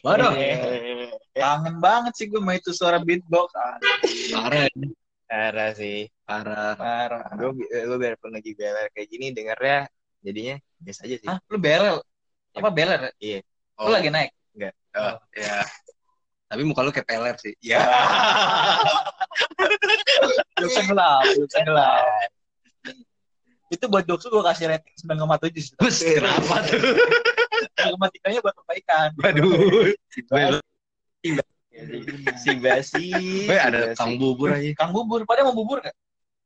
Waduh. Eh, Kangen banget sih gue sama itu suara beatbox. Ah, Parah, Parah sih. parah. parah. Gue gue biarpun lagi beler kayak gini dengarnya jadinya biasa aja sih. Hah, lu berel? Apa beler? Iya. Lu lagi naik? Oh, ya. Tapi muka lu kayak peler sih. Ya. Jokesnya gelap, jokesnya gelap. Itu buat jokes gue kasih rating 9,7 sih. Bus, kenapa tuh? Matematikanya buat perbaikan. Waduh. Si basi. Gue ada kang bubur aja. Kang bubur, pada mau bubur gak?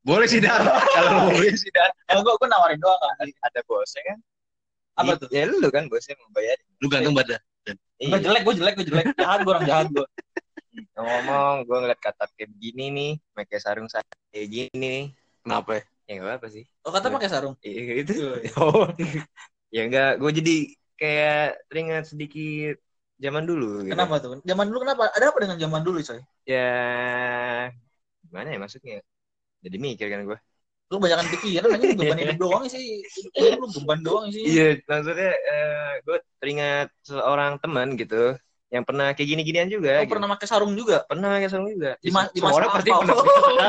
Boleh sih, Dan. Kalau mau beli sih, Dan. Kalau gue, gue nawarin doang kan. Ada bosnya kan? Apa Iya, tuh? Ya lu kan bosnya mau bayar. Lu ganteng badan. Gue jelek, gue jelek, gue jelek. Jahat gue orang jahat gue. Ngomong, gue ngeliat katap kayak begini nih, pakai sarung sa- kayak gini nih. Kenapa ya? Ya nggak apa sih. Oh kata pakai sarung. Iya gitu. Oh. ya enggak, gue jadi kayak teringat sedikit zaman dulu. Gitu. Kenapa tuh? Zaman dulu kenapa? Ada apa dengan zaman dulu coy? Ya gimana ya maksudnya? Jadi mikir kan gue. Lu banyakan pikiran aja beban hidup doang sih. Lu beban doang sih. Iya, maksudnya gue teringat seorang teman gitu yang pernah kayak gini-ginian juga. Lu gitu. pernah pakai sarung juga? pernah pakai sarung juga. Di ma- di Semua masa orang pasti pernah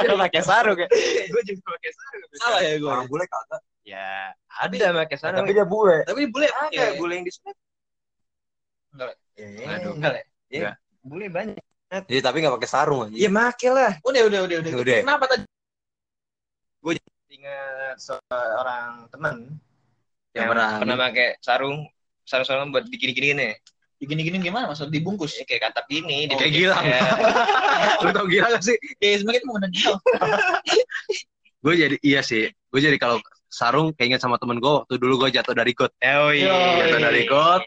pernah pakai sarung ya. gue juga pakai sarung. Salah ya gue. Orang bule kagak. Ya, ada pakai sarung. Tapi dia bule. Tapi dia bule ada ada. bule yang di snap. Enggak. Ya, Aduh. Enggak ya? ya, bule banyak. Iya, tapi gak pakai sarung aja. Iya, make lah. Udah, udah, udah, udah. Udah. Kenapa tadi? Ingat seorang teman Yang yang pernah- pernah pakai sarung sarung-sarung buat digini-gini nih. Gini-gini gimana? Maksud dibungkus? Ya, kayak katap gini, Oh, kayak Gilang. Ya, Lu tau gila gak sih? Ya, sebenarnya itu menggunakan gilang. Gue jadi, iya sih. Gue jadi kalau sarung keinget sama temen gue waktu dulu gue jatuh dari got. Oh iya. Jatuh dari got.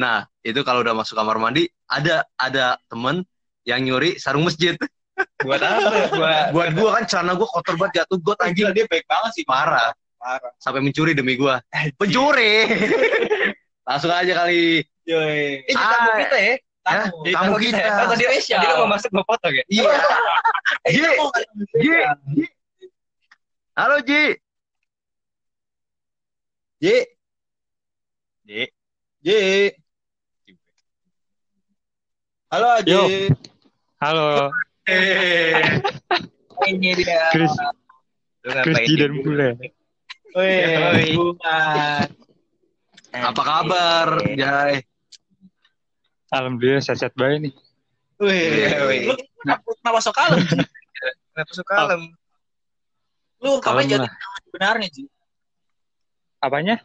Nah, itu kalau udah masuk kamar mandi, ada ada temen yang nyuri sarung masjid. Buat apa? Buat Buat gue kan celana gue kotor banget jatuh got anjing. Dia baik banget sih. Parah. Parah. Sampai mencuri demi gue. Pencuri. Langsung aja kali. Yoi. Ini tamu Ah. kita ya. Tamu. Jadi tamu kita. Tadi Spesial. tadi lu mau masuk mau foto ya? Iya. Ji. Ji. Halo Ji. Ji. Ji. Ji. Halo Aji. Yo. Halo, Eh. Ini dia. Chris, Chris dan Bule. Bunga. Apa kabar, Jai? Alhamdulillah sehat-sehat baik nih. Wih, Iya, wih. lu kenapa, sok kalem? Kenapa suka kalem? Lu Kalem jadi sebenarnya Ji. Apanya?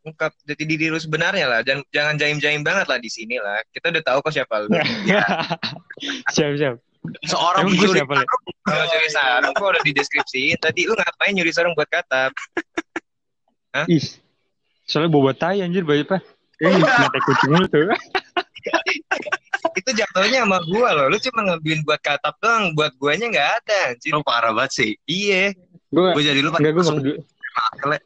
Ungkap jati diri lu sebenarnya lah. Jangan jangan jaim-jaim banget lah di sini lah. Kita udah tahu kok siapa lu. siap siap. Seorang Emang pencuri siapa Le? Kalau nyuri sarung kok udah di deskripsi. Tadi lu ngapain nyuri sarung buat katap? Ih, soalnya boba tai anjir baju apa? Eh, mata kucing lu tuh. Itu jatuhnya sama gua loh. Lu cuma ngambilin buat katap doang. Buat guanya nggak ada. anjir. Lu parah banget sih. Iya. Gue jadi lu enggak enggak peduli. Le.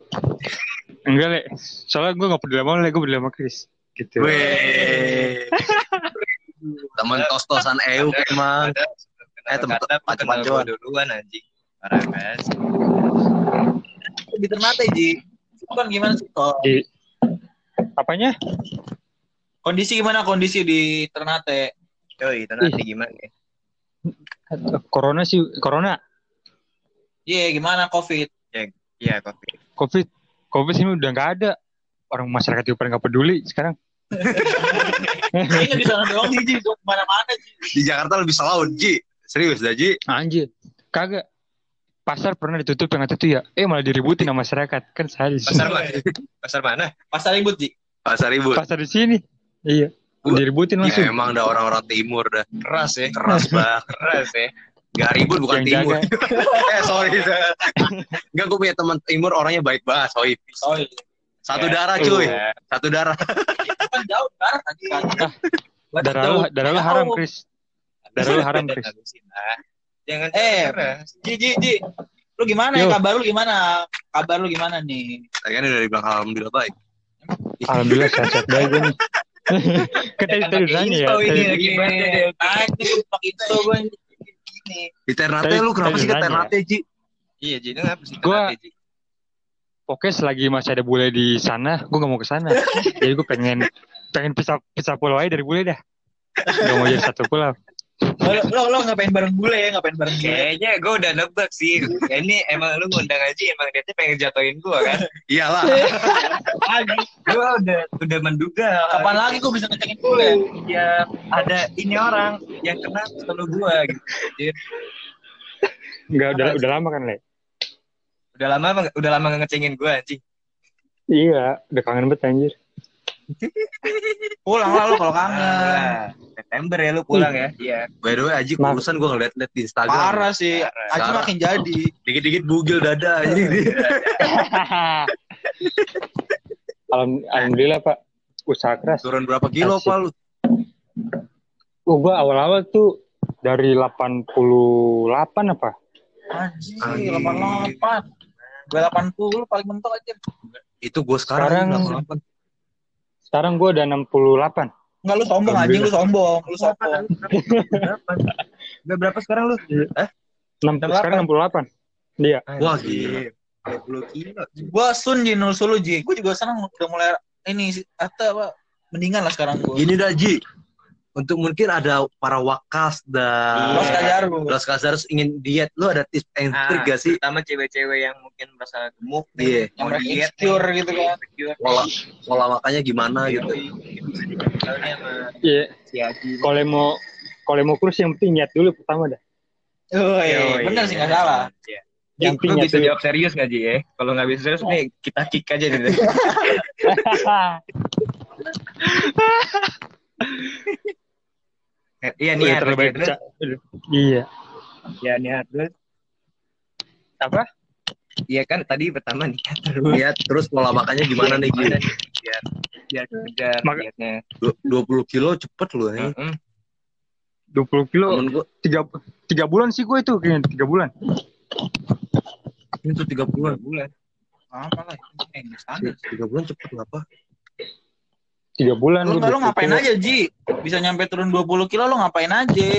Enggak le. Soalnya gue enggak peduli sama le, gue peduli sama Chris. Gitu. Weh. Temen tos-tosan EU emang. Eh, temen- macuan. duluan anjing. Parah kan? Di Ternate Ji. Kan gimana sih? Di apanya? kondisi gimana kondisi di Ternate? Yoi, itu nanti gimana? ya? Corona sih, Corona, Iya, gimana Covid? Iya, kopi. Covid, Covid sih udah nggak ada. Orang masyarakat juga pada nggak peduli sekarang. Kayaknya di sana doang sih Ji, ke mana-mana Ji. Di Jakarta lebih selaut, Ji. Serius dah, Ji. Anjir, kagak. Pasar pernah ditutup yang itu ya. Eh malah diributin sama masyarakat kan sadis. Pasar mana? Pasar mana? Pasar ribut Ji. Pasar ribut. Pasar di sini. Iya. Diributin Ya langsung. emang dah orang-orang timur dah. Keras ya. Keras banget. Keras ya. Gak ribut bukan Yang timur. eh, sorry. Enggak, gue punya teman timur orangnya baik banget, Soib. Oh iya. Satu Ya. darah, cuy. Iya. Satu darah. Itu kan jauh darah tadi kan. Darah lu, darah lu haram, Chris. Darah lu haram, Chris. Jangan Eh, keras. Ji, Ji, Ji. Lu gimana ya? Kabar lu gimana? Kabar lu gimana nih? Tadi kan udah dibilang alhamdulillah baik. Alhamdulillah sehat-sehat baik gue nih. Kita nanya ya. ini tadi- lagi. Gue pakai itu gue gini. Di Ternate Tadi- lu kenapa tadi sih ke. Ternate, Ji? Iya, jadi ngapa sih? Gua- Kenapa, Ji? Pokoknya selagi masih ada bule di sana, gue gak mau ke sana. Jadi gue pengen pengen pisah pisah pulau aja dari bule dah. Gak mau jadi satu pulau. Lo, lo, lo ngapain bareng bule ya? Ngapain bareng bule? Kayaknya gue udah nebak sih. Ya, ini emang lu ngundang aja emang dia tuh pengen jatuhin gue kan. Iyalah. gue udah udah menduga. Kapan lagi gue bisa ngecengin bule? Ya ada ini orang yang kena selalu gue gitu. Enggak udah udah lama kan, Le? Udah lama udah lama ngecengin gue anjing. Iya, udah kangen banget anjir. Pulang lah lo kalau kangen. September ya lu pulang ya. Iya. By the way, Aji Nah. kurusan gue ngeliat-liat di Instagram. Parah sih. Parah. Aji makin jadi. Dikit-dikit bugil dada aja. Alham- Alhamdulillah Pak, usaha keras. Turun berapa kilo, Asik. Pak lu? Oh, gua awal-awal tuh dari 88 apa? Anjing. 88. Gue 80 paling mentok aja. Itu gue sekarang, Sekarang- sekarang 88. Sekarang gua udah 68. Enggak lu sombong anjing, lu sombong, lu sombong. Berapa? Udah berapa sekarang lu? 6, sekarang 68. Iya. Wah, gila. 20 kilo. Gua sun Ji, nul sulu Ji. Gue juga sekarang udah mulai ini atau apa mendingan lah sekarang gue. Gini dah, Ji. Untuk mungkin ada para wakas dan Los Kajaru. Los Casares ingin diet, lu ada tips and Ah, trik gak sih? Terutama cewek-cewek yang mungkin merasa gemuk Iya. Yang mau diet insecure gitu kan. Pola, pola makannya gimana gitu. Dikenalnya sama Iya. si Aji. Kalau mau kalau mau kurus yang penting niat dulu pertama dah. Oh, iya. Bener sih nggak salah. Iya. Yang lu bisa jawab serius nggak Ji ya? Kalau nggak bisa serius nih kita kick aja Iya Udah niat terlalu banyak terus Iya. ya niat terus apa? Iya kan tadi pertama niat terus. Niat terus pola makannya gimana nih, nih? Biar biar kejar Maka- niatnya. Du- 20 kilo cepet lu ya. Heeh. 20 kilo tiga tiga bulan sih gue itu kayaknya tiga bulan. tuh 3 bulan. bulan. Apa lah? Eh. 3 bulan cepet ngapa? Tiga bulan Lu, lu 20 ngapain kilo. aja Ji? Bisa nyampe turun 20 kilo lu ngapain aja?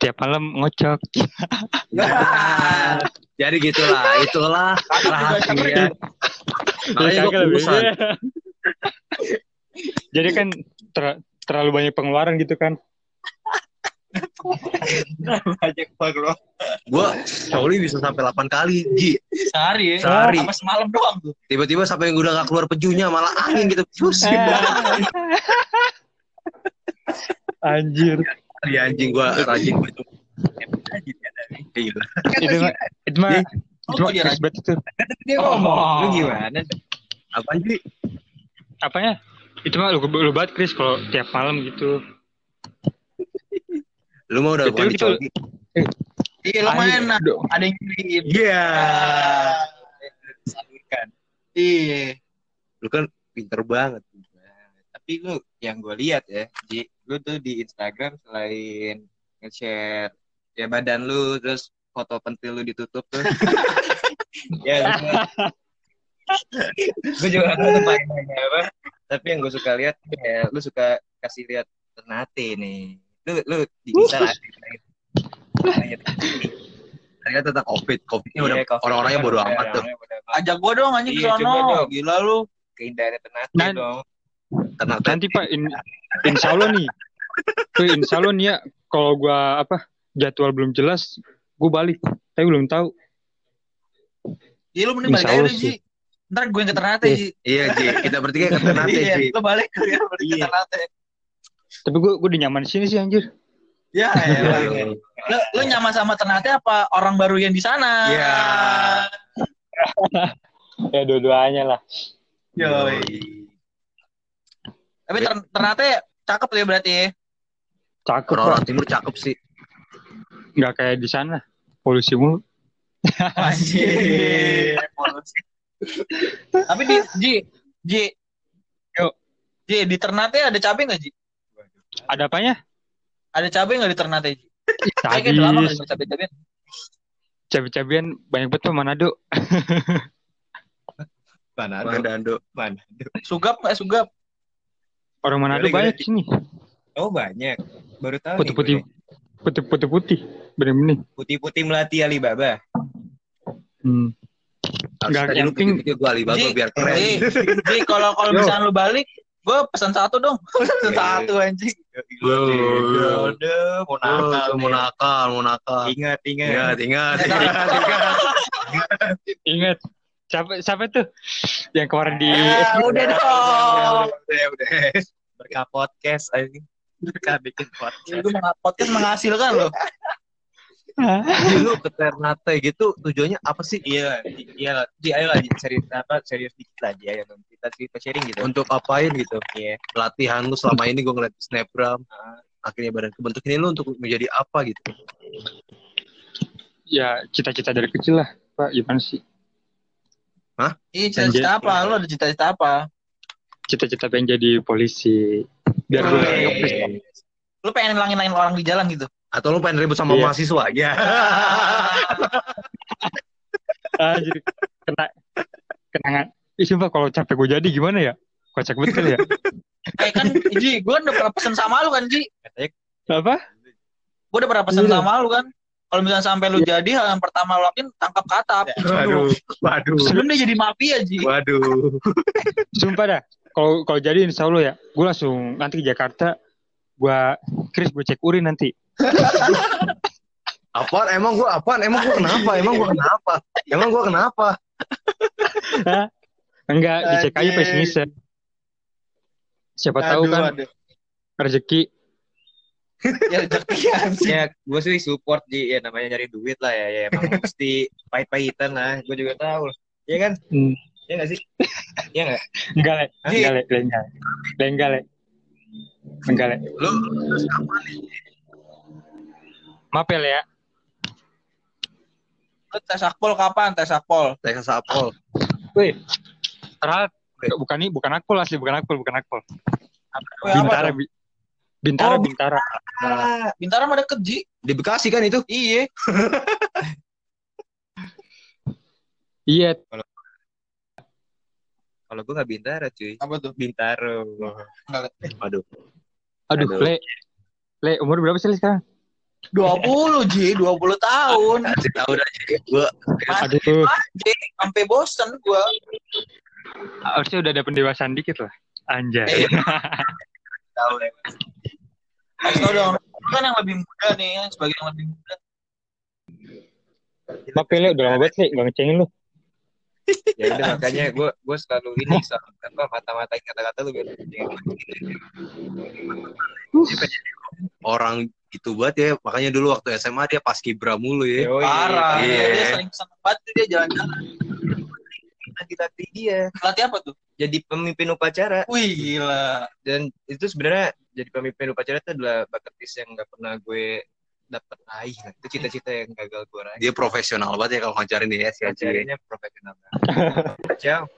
Tiap malam ngocok. Jadi gitulah, itulah rahasia. Makanya lebih. kurusan. Jadi kan ter- terlalu banyak pengeluaran gitu kan. Banyak banget loh. Gua Shaoli bisa sampai 8 kali, Ji. Sehari ya? Sehari. Apa semalam doang tuh? Tiba-tiba sampai udah gak keluar pejunya, malah angin gitu. Terus Anjir. ya anjing gua rajin gitu. Gila. Itu mah itu mah Oh, itu mah dia Chris Bet itu. Dia ngomong, lu gimana? Apaan sih? Apanya? Itu mah lu, lu banget Chris kalau tiap malam gitu. Lu mah udah bukan dicoki. Iya lumayan. Aduh. Ada yang kirim. Iya. Salurkan. Iya. Lu kan pinter banget. Tapi lu yang gue lihat ya, Ji, lu tuh di Instagram selain nge-share ya badan lu terus foto pentil lu ditutup tuh. ya, gue juga gak tahu apa. Tapi yang gue suka lihat ya lu suka kasih lihat Ternate nih. Lu lu di bisa lah. Ternyata tentang COVID. COVID-nya udah Iya, Covid orang-orangnya kan bodo amat tuh. Ajak gua dong anjing ke Iya, coba sono. Gila lu. Keindahannya Ternate Nan- dong. Tenang. Nanti Pak, in- insya Allah nih. Tuh, insya Allah nih ya, kalau gua apa jadwal belum jelas, gua balik. Tapi belum tahu. Iya lu mending balik aja sih. Ji. Ntar gue yang ke Ternate, Iya. Ji. Iya, Ji. Kita bertiga ke Ternate, Iya, Ji. lu balik ke ke Iya. Ternate. Tapi gua gua udah nyaman di sini sih anjir. Ya, elah. lu, lu nyaman sama Ternate apa orang baru yang di sana? Iya. Ya dua-duanya lah. Yoi. Tapi ter Ternate cakep ya berarti ya. Cakep Orang-orang Pak. timur cakep sih. Nggak kayak di sana. Polusi mulu. Anjir. Tapi di Ji, Ji. Yuk. Ji, di Ternate ada cabai nggak, Ji? Ada apanya? Ada cabai nggak di Ternate, cabai-cabai. Cabai-cabian banyak banget Pak Manado. Mana Mandando. Mana Sugap nggak sugap? Orang Manado Gimana, banyak di sini. Oh banyak. Baru tahu nih Putih-putih. gue. Putih-putih. Bener-bener. Putih-putih melati Alibaba. Hmm. Harus Nggak, tadi yang penting- pikir-pikir gua Alibaba Ji, biar keren. Ji, Ji, kalau kalau misalnya lu balik, gue pesan satu dong. pesan satu anjing. Udah, udah, mau nakal. Mau nakal, mau nakal. Ingat, ingat. Ingat, ingat, ingat, ingat. Ingat. Siapa, siapa tuh? Yang kemarin di... Ah, udah dong. Udah, udah. Berkah podcast anjing. Berkah bikin podcast. Itu podcast menghasilkan loh. Jadi lu ke Ternate gitu tujuannya apa sih? Iya, iya, Ji, ayo lah, Ji, serius apa serius dikit lah, Ji, ayo dong. kita cerita sharing gitu. Untuk apain gitu? Iya. Latihan lu selama ini gue ngeliat di snapgram. Akhirnya badan kebentuk ini lu untuk menjadi apa gitu? Ya, cita-cita dari kecil lah. Pak, gimana sih? Iya, cita-cita apa? Lu ada cita-cita apa? Cita-cita pengen jadi polisi. Biar gue. Lu pengen langin-langin orang di jalan gitu? Atau lu pengen ribut sama Iya. mahasiswa? Ya. Ah, jadi kena kenangan. Ih, sumpah kalau capek gue jadi gimana ya? Kocak betul ya? Eh kan, Ji, gue udah pernah pesen sama lu kan, Ji? Apa? Gue udah pernah pesen Iya. sama lu kan? Kalau misalnya sampai lu jadi, hal yang pertama lu lakuin tangkap katap. Waduh, waduh, Sebelum dia jadi mafia, Ji. waduh. Sumpah dah. Kalau kalau jadi insya Allah ya, gue langsung nanti ke Jakarta. Gue Chris gue cek urin nanti. Apaan? Emang gua apaan? Emang gua kenapa? Emang gua kenapa? Emang gua kenapa? Enggak, dicek aja pesimisnya. Siapa tahu kan aduh. rezeki. Ya, rezeki anjing. Ya, gue sih support Ji, ya namanya nyari duit lah ya, ya emang mesti pahit-pahitan lah. Gue juga tahu. Iya kan? Hmm. Iya nggak sih? Iya nggak? Enggak, le. Hah? Enggak, le. Le, Enggak, le. Enggak, le. Enggak, le. Lu terus apa nih? Maaf ya. Lu tes akpol kapan? Tes akpol. Texas Apol. Wih. Terhadap bukan ini bukan akpol asli bukan akpol bukan akpol. Bintara? Bi- Bintara Oh, Bintara. Bintara mah deket, Ji. Di Bekasi kan itu? Iya. Iya, Kalau gue nggak bintara cuy. Apa tuh? Bintaro. Aduh. aduh, Aduh. Le. Le, umur berapa sih sekarang? 20, Ji. 20 tahun. Kasih tahu dah jadi gua Masih Aduh, Ji. Sampai bosen gua. harusnya udah ada pendewasaan dikit lah. Anjay. Tahu ya. Tau dong. Lu kan yang lebih muda nih, yang sebagai yang lebih muda. Ya, Le, udah lama banget Le, nggak ngecengin lu. Ya udah makanya gue gue selalu ini selalu apa mata-matain kata-kata lu biar orang gitu banget ya. Makanya dulu waktu SMA dia pas kibra mulu ya. Yoi. Parah. Iya. Dia sering seneng banget tuh dia jalan-jalan. Latih-latih dia Latih apa tuh? jadi pemimpin upacara Wih, gila. dan itu sebenarnya jadi pemimpin upacara itu adalah bakat yang nggak pernah gue dapet raih lah. itu cita-cita yang gagal gue raih Dia profesional banget ya kalau ngajarin ya si Aci. carinya profesional Ciao.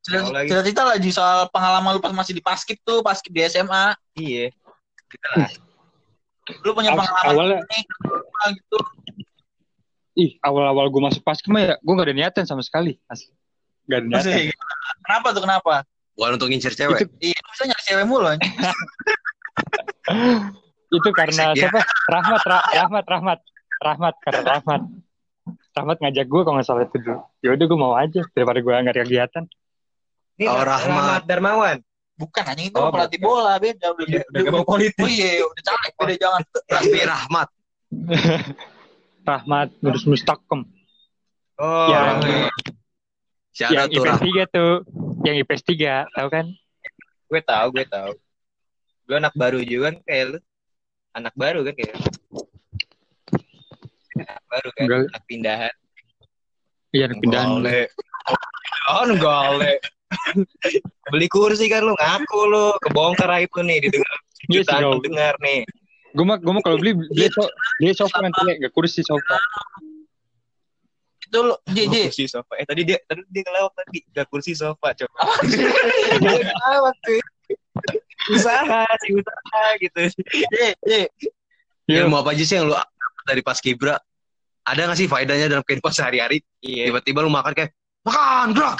Cerita, Mau lagi. lah soal pengalaman lu pas masih di paskib tuh, paskib di SMA. iya Lu punya pengalaman awalnya- nih apa gitu. Ih, awal-awal gue masuk paskim ya, gue gak ada niatan sama sekali. Asli. Gak ada niatan. Masih. Kenapa tuh kenapa? Bukan untuk ngincer cewek. Iya, bisa nyari cewek mulu anjing. Itu karena Ya. siapa? Rahmat, Ra- Rahmat, Rahmat. Rahmat, karena Rahmat. Rahmat ngajak gue kalau nggak salah itu dulu. Yaudah gue mau aja, daripada gue nggak ada kegiatan. ini Oh, Rahmat. Rahmat. Darmawan Bukan anjing itu Oh, pelatih bola beda udah Udah- udah gak mau politik. Oh iya, udah caleg beda jangan. Rasmi Rahmat. Rahmat, Nurus Mustakom. oh Yang- iya. Siapa yang tuh IPS Rahmat? 3 tuh. Yang IPS 3, tahu kan? gue tahu gue tahu lu anak baru juga kan kayak lu anak baru kan kayak anak baru kan Enggak. anak pindahan Iya, anak pindahan. Oh gale beli kursi kan lu ngaku lu kebongkar aib lu nih didengar Iya sih, jutaan Gaul. pendengar nih Gue mah, gue mah kalau beli, beli, so, beli sofa nanti, Le. Gak kursi sofa. Itu lu, Ji, Oh, Ji. kursi sofa eh tadi dia tadi dia kelewat tadi gak kursi sofa coba kelewat tuh usaha sih usaha gitu Ji. Iya. Ilmu apa aja sih yang lu dapat dari pas kibra? Ada gak sih faedahnya dalam kehidupan sehari-hari? iya Tiba-tiba lu makan kayak makan gerak.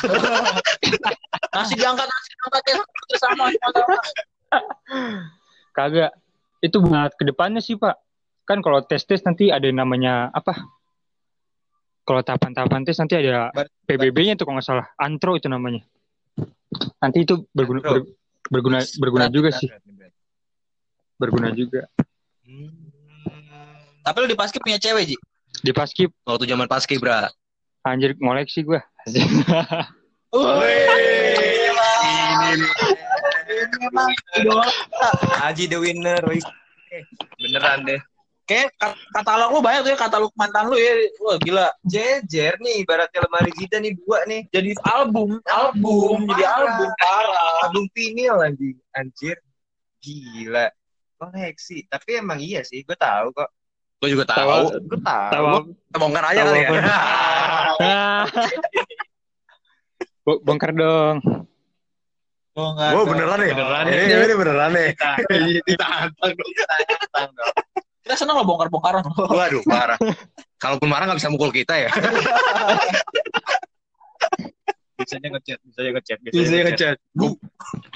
Nasi diangkat, nasi diangkat ya sama sama. Kagak. Itu buat ke depannya sih, Pak. Kan kalau tes-tes nanti ada yang namanya apa? Kalau tahapan-tahapan tes nanti ada PBB-nya tuh kalau nggak salah. Antro itu namanya. Nanti itu berguna. Ber- berguna berguna juga sih berguna juga Hmm. Tapi lu di Paskib punya cewek, Ji? di paskib Waktu zaman paski, Bra. anjir ngoleksi gue idola. Aji the winner. Beneran deh. Kayak kat- katalog lu banyak tuh ya, katalog mantan lu ya. Wah, gila. Jejer nih, ibaratnya lemari Zida nih dua nih. Jadi album, album, jadi Parah. album parah. Album vinil lagi, anjir. Gila. Koleksi. Tapi emang iya sih, gue tahu kok. Gue juga Tahu. tahu. Gue tahu. tahu Kita bongkar aja kali ya. bongkar dong Oh, enggak. Oh, beneran nih. Beneran Ini, nih. ini beneran nih. Ditantang dong. Ditantang dong. Kita seneng lo bongkar-bongkaran. Waduh, parah. Kalaupun marah nggak bisa mukul kita ya. Bisanya ngechat, bisanya ngechat. Bisa ngechat. Gue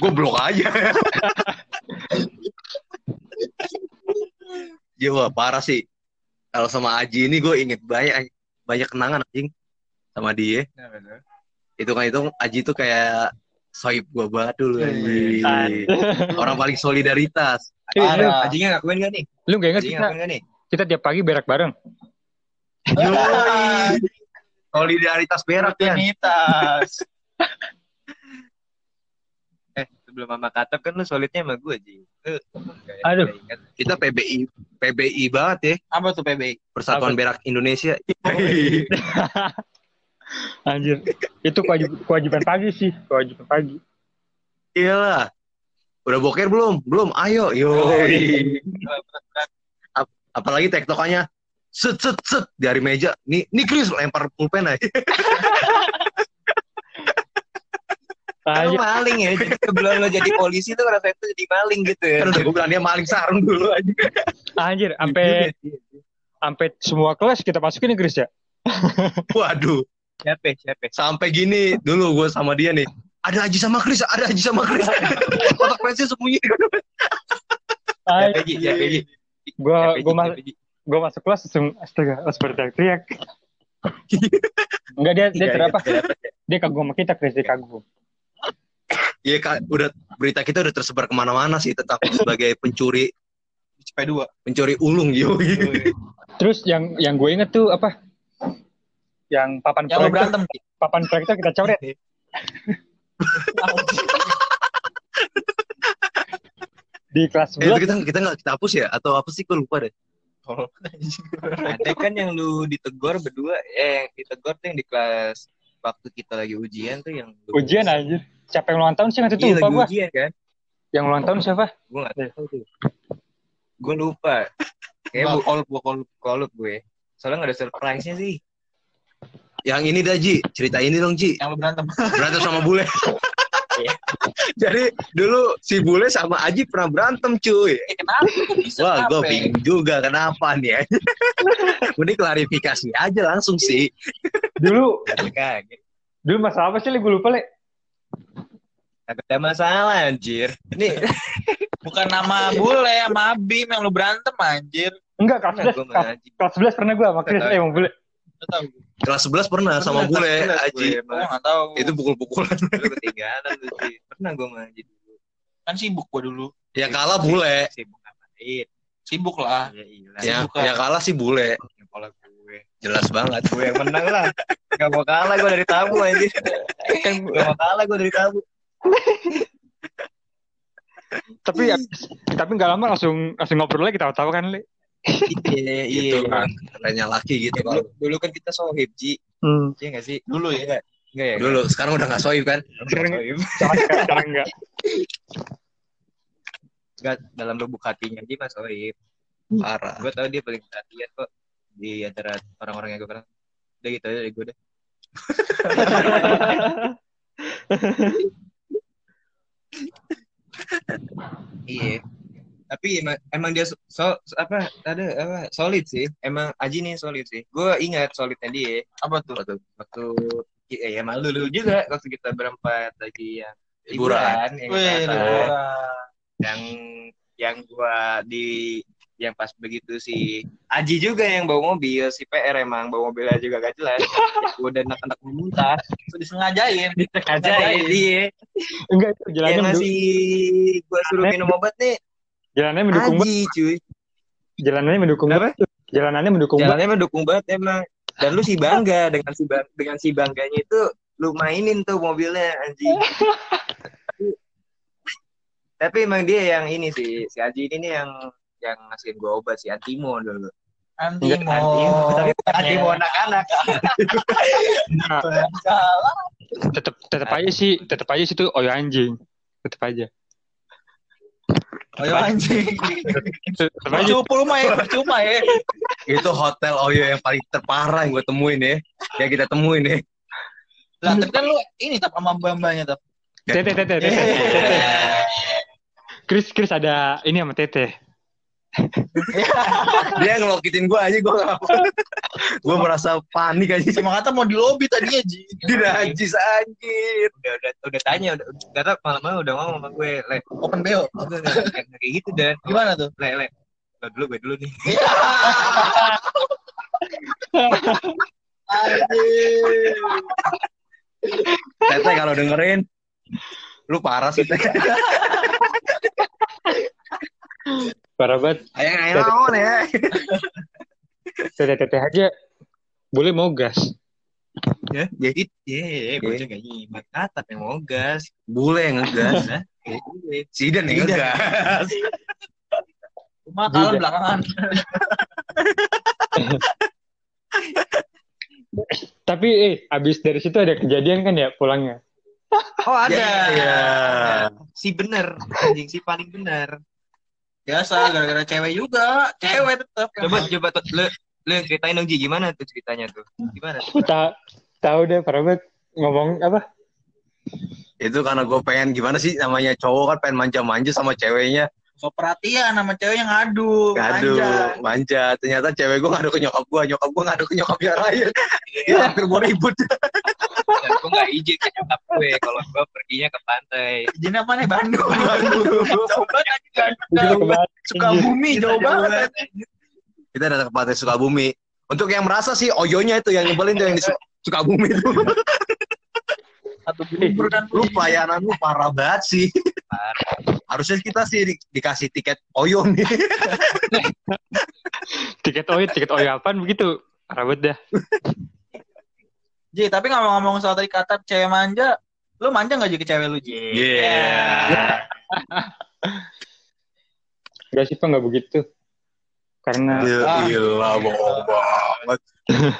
gue blok aja. Wah, parah sih. Kalau sama Aji ini gue inget banyak banyak kenangan anjing sama dia. Nah, bener. Itu kan itu Aji itu kayak soib gue banget dulu. Iya, anjing. Orang paling solidaritas. Lu, Parah. Ajinya ngakuin gak nih? lu gak inget kita ngakuin gak nih? kita tiap pagi berak bareng Yoi. Solidaritas berak ya. Rutinitas. Sebelum Mama Katep kan lu solidnya sama gue, Ji. Lu, nggak- Aduh. Kita PBI PBI banget ya. Apa tuh PBI? Persatuan Berak Indonesia. anjir itu kewajib- kewajiban pagi sih kewajiban pagi Iyalah. Udah boker belum? Belum. Ayo. Yoi. Ap- apalagi tektokannya set set set dari meja. Nih, nih Chris lempar pulpen aja. Lu anjir maling ya, jadi sebelum lo jadi polisi tuh rasanya tuh jadi maling gitu ya. Udah gue bilang dia maling sarung dulu aja. anjir sampai sampai semua kelas kita masukin nih Chris ya Waduh. Siapa, siapa? Sampai gini dulu gue sama dia nih. Ada Aji sama Chris, ada Aji sama Chris. Kotak pensil sembunyi. Siapa, Ji? Siapa, Ji? gua masuk gua masuk kelas langsung astaga langsung berteriak-teriak enggak dia dia Iya, terapa iya, dia kagum sama kita Chris dia kagum Iya kak, udah berita kita udah tersebar ke mana-mana sih tentang sebagai pencuri. Cepet dua. pencuri ulung yoi. terus yang yang gue inget tuh apa? Yang papan Yang proyektor. berantem. Papan proyektor kita coret. Di kelas Eh, itu 11 kita kita nggak kita hapus ya? Atau apa sih? Gue lupa deh. Ada kan yang lu ditegur berdua, eh yang ditegur tuh yang di kelas waktu kita lagi ujian tuh yang ujian anjir siapa yang ulang tahun sih waktu itu Iya, lupa gua ujian kan? yang ulang tahun siapa Gue gak tahu tuh. Gue lupa. Kayak bu kolup, gua kolup, kolup gue. Soalnya gak ada surprise-nya sih. Yang ini dah Ji, cerita ini dong Ji. Yang berantem. Berantem sama bule. Jadi dulu si bule sama Aji pernah berantem cuy. Eh, kenapa? Bisa? Wah, gue bingung juga kenapa nih ya. Ini klarifikasi aja langsung sih. dulu dulu masalah apa sih gue lupa le Kagak ada masalah anjir. Nih, Bukan nama bule sama Bim yang lo berantem anjir. enggak kelas pernah 11 gue kelas, kelas 11 pernah gue sama Chris Nggak eh sama bule? Kelas 11 pernah sama bule Aji. emang. Itu pukul-pukulan. Lu ketinggalan lu sih. Pernah gue mengaji dulu. Kan sibuk gue dulu. Ya kalah bule. Sibuk ngapain? Sibuk lah. Ya iya. Ya, ya kalah sih bule. Gue. Jelas banget. Gue yang menang lah. Gak mau kalah gue dari tamu anjir. Kan gak mau kalah gue dari tamu. Tapi abis- tapi nggak lama langsung langsung ngobrol lagi tahu-tahu kan le Iya, Gitu kan. Kerennya laki gitu Dulu, kalau. dulu kan kita sohib, Ji. hmm. Iya gak sih? Dulu ya. Enggak. Ya? Dulu, sekarang udah gak soib kan? Enggak sohib. sekarang sekarang enggak Enggak, dalam lubuk hatinya Ji mas sohib. Parah. Gue tau dia paling perhatian kok. Di antara orang-orang yang gue kenal. Udah gitu aja dari gue deh. Iya. Tapi emang, emang dia so, so- apa ada apa solid sih. Emang Aji nih solid sih. Gue ingat solidnya dia Apa tuh? Apa tuh? waktu ya, ya malu lu juga waktu kita berempat lagi yang Liburan. yang Wih, liburan. yang yang gua di yang pas begitu si Aji juga yang bawa mobil si PR emang bawa mobilnya juga gak jelas ya, udah anak-anak muntah Itu disengajain. disengajain dia Enggak, itu yang jalannya mendu- masih gua suruh minum obat nih jalannya mendukung banget. Aji cuy Jalanannya mendukung Kenapa? banget. Jalanannya mendukung banget. jalannya mendukung banget emang dan lu si bangga dengan si bang- dengan si bangganya itu lu mainin tuh mobilnya anjing tapi, tapi emang dia yang ini sih si Aji ini nih yang yang ngasihin gua obat si Antimo dulu Antimo. Antimo tapi bukan Antimo anak-anak Nah, Salah. tetep tetep aja sih, tetep aja sih tuh oyo anjing. Tetep aja. Ya anjing. Percuma mah ya, percuma ya. Itu hotel Oyo yang paling terparah yang gue temuin ya. Yang kita temuin ya. Lah, tapi kan lu ini tap sama mbak-mbaknya tap. Tete tete tete. tete. Chris Chris ada ini sama Tete. Dia ngelokitin gue aja, gue gak Gue merasa panik aja. Cuma kata mau di lobby tadinya, Ji. Dia najis anjir. udah udah udah tanya udah kata malam-malam udah ngomong sama gue le Open BO. enggak, kayak gitu dan Gimana tuh? le le Lo dulu gue dulu nih Tete kalau dengerin, lu parah sih. Parah banget. Ayang ayang naon ya. Tete tete aja. Boleh mau gas. ya jadi ya bocah gak nyimak kata yang mau gas Bule yang ngegas. Ya, iya. Sidan yang ngegas. Cuma kalem belakangan. Tapi eh abis dari situ ada kejadian kan ya pulangnya. oh ada Iya. si bener anjing si paling bener Biasa, gara-gara cewek juga. Cewek tetap. coba coba tuh lu lu ceritain dong Ji gimana tuh ceritanya tuh gimana Tak tahu deh parah banget ngomong apa? Itu karena gue pengen gimana sih namanya cowok kan pengen manja-manja sama ceweknya. So perhatian sama cewek yang ngadu. Aduh, manja. manja. Ternyata cewek gue ngadu ke nyokap gue, nyokap gue ngadu ke nyokap yang lain. Ya, hampir mau ribut. dan gue nggak izin ke nyokap gue kalau gue perginya ke pantai Izin apa nih Bandung? Jauh banget. Sukabumi jauh banget. Kita datang ke Pantai Sukabumi. Untuk yang merasa sih oyonya itu yang nyebelin tuh yang di Su- Sukabumi itu. Satu bubur dan Lu pelayanan lu parah banget sih. Harusnya kita sih di- dikasih tiket oyo nih. Tiket oyo, tiket oyo apaan begitu? Parah banget dah. Ji, tapi ngomong-ngomong soal tadi kata cewek manja, lu manja Ji ke cewek lu Ji? Yeah. Gak sih pak nggak begitu. Karena Ya Ah. gila bohong banget.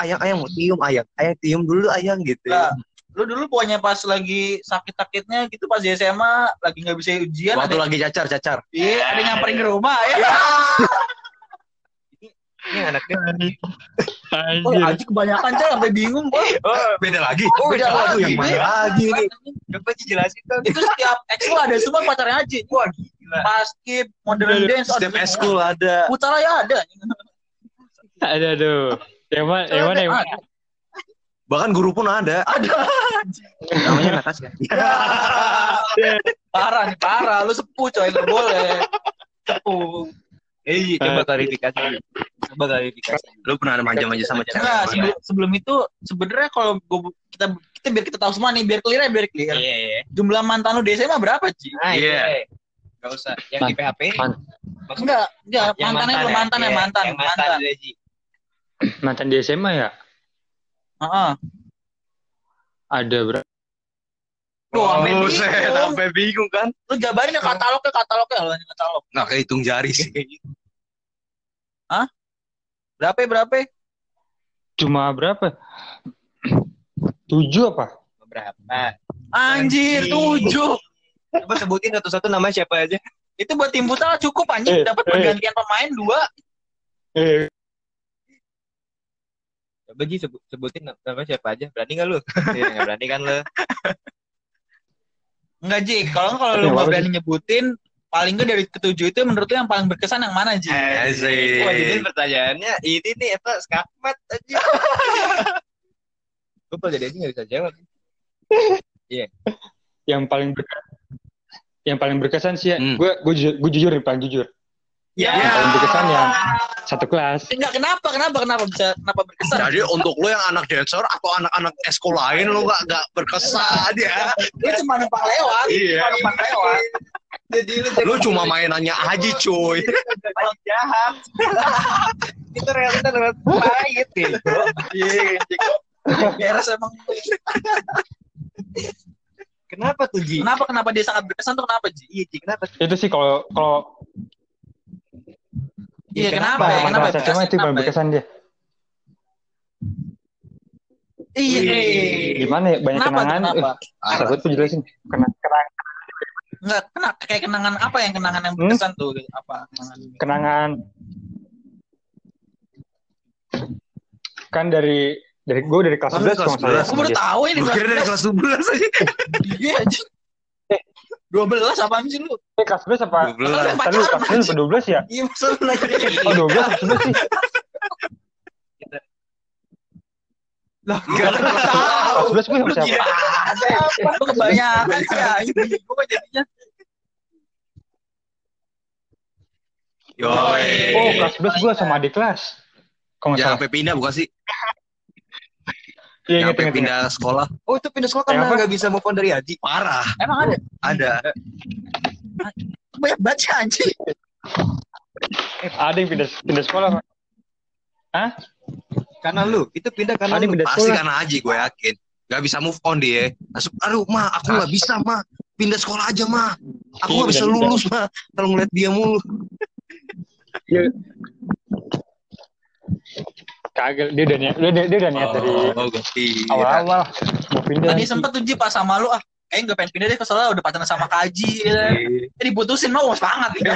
Ayang ayang mau tium ayang. Ayang tium dulu ayang gitu. Lah, Lu dulu pokoknya pas lagi sakit-sakitnya gitu pas di SMA lagi nggak bisa ujian Waktu ada lagi cacar cacar. iya ada nyamperin ke rumah ya. ini anaknya Oh, anjir. Aji kebanyakan cel sampai bingung gua. oh Beda lagi. Oh, beda Aduh, lagi. yang mana lagi nih? coba Ji jelasin dong Itu setiap ekskul ada semua pacarnya Aji. Wah, gila. Paskib, modern dance, ada Setiap semua. eskul ada. Putra ya ada. Ada aduh. Yang mana? Yang mana? Bahkan guru pun ada. Ada. Namanya Natasha. Parah nih, parah. Lu sepuh coy, nggak boleh. Sepuh. eh Ji, coba klarifikasi coba klarifikasi Lu pernah ada manja-manja sama cewek? Enggak, sebelum, sebelum itu sebenarnya kalau gua, kita kita biar kita tahu semua nih, biar clear ya, biar clear. iya iya Jumlah mantan lu di SMA berapa, Ci? ah Iya. iya Gak usah yang di PHP Man- Enggak, enggak, mantannya belum mantan ya, Iya, mantan, yang mantan mantan. Ji. Mantan di SMA ya? Heeh. Ada berapa? Sampai Buset, bingung. sampai bingung kan? Lu jabarin ya katalognya, katalognya, lu ini katalog. Nggak kehitung jari sih. Berapa ya, berapa? ya? Cuma berapa? Tujuh apa? berapa Anjir, tujuh. coba sebutin satu-satu nama siapa aja Itu buat tim futsal cukup anjing Eh, dapat eh. pergantian pemain dua. Eh, coba Ji sebut, sebutin nam- nama siapa aja berani gak lu Iya, nggak berani kan lu Enggak, Ji. Kalau kalau lu Ya, nggak apa berani nyebutin, paling nggak dari ketujuh itu menurut lu yang paling berkesan yang mana, Ji? Asik. Wah, jadi pertanyaannya ini nih apa skakmat aja. Gue kalau jadi nggak bisa jawab. yang paling berkesan, yang paling berkesan sih ya. Hmm. Gue gue jujur, gue jujur nih paling jujur. Ya. Yang paling berkesan yang satu kelas. Enggak kenapa kenapa kenapa bisa kenapa berkesan? Jadi untuk lo yang anak dancer atau anak-anak esko lain lo gak, gak berkesan ya. Dia cuma numpang lewat. Iya. Cuma numpang lewat. Jadi lu Lu cuma mainannya aja cuy. jahat. Itu realita lewat pahit gitu. Iya. Beres emang. Kenapa tuh Ji? Kenapa kenapa dia sangat berkesan tuh kenapa Ji? Iya Ji, kenapa? Itu sih kalau kalau Iya, iya, kenapa? Kenapa? Ya, kenapa? Ya? Ya? Cuma itu ya? bekasan dia. Iya. Gimana ya? Banyak kenapa, kenangan. Kenapa? Eh, Aku tuh jelasin. Kena kenangan. Enggak, kena kayak kenangan apa yang kenangan yang hmm? berkesan hmm? tuh? Apa kenangan? Kenangan. Kan dari dari gue dari kelas 11 kalau salah. Aku baru iya. tahu ini. Gue dari kelas 11 aja. Iya dua belas apa sih lu? Eh, kelas 11 apa? 12. Tadi lu kelas 11 ya? Iya, maksud lagi. Oh, 12 kelas 11 sih. Lah, enggak tahu. Kelas belas gue sama siapa? Lu kebanyakan ya. Gue jadinya. Yoi. Oh, kelas 11 gue sama adik kelas. Kok enggak salah. sampai pindah bukan sih? Iya Jangan inget sampai inget. pindah sekolah. Oh itu pindah sekolah karena nggak bisa move on dari Haji. Parah. emang ada Ada. banyak baca anjing. Ada yang pindah pindah sekolah. Pak. Hah? Karena lu, itu pindah karena Ada yang lu. pindah Pasti sekolah. karena Aji gue yakin. Gak bisa move on dia. Langsung, aduh ma, aku gak bisa ma. Pindah sekolah aja ma. Aku Iya, gak bisa pindah- lulus ma. Kalau ngeliat dia mulu. Kagak dia udah niat dia, dia, dia udah niat dari Oh, gokil. awal-awal mau pindah. Tadi sempet tuh Ji pas sama lu ah kayaknya gak pengen pindah deh ke soalnya udah pacaran sama Kaji gitu. Iya. Jadi diputusin mau semangat gitu.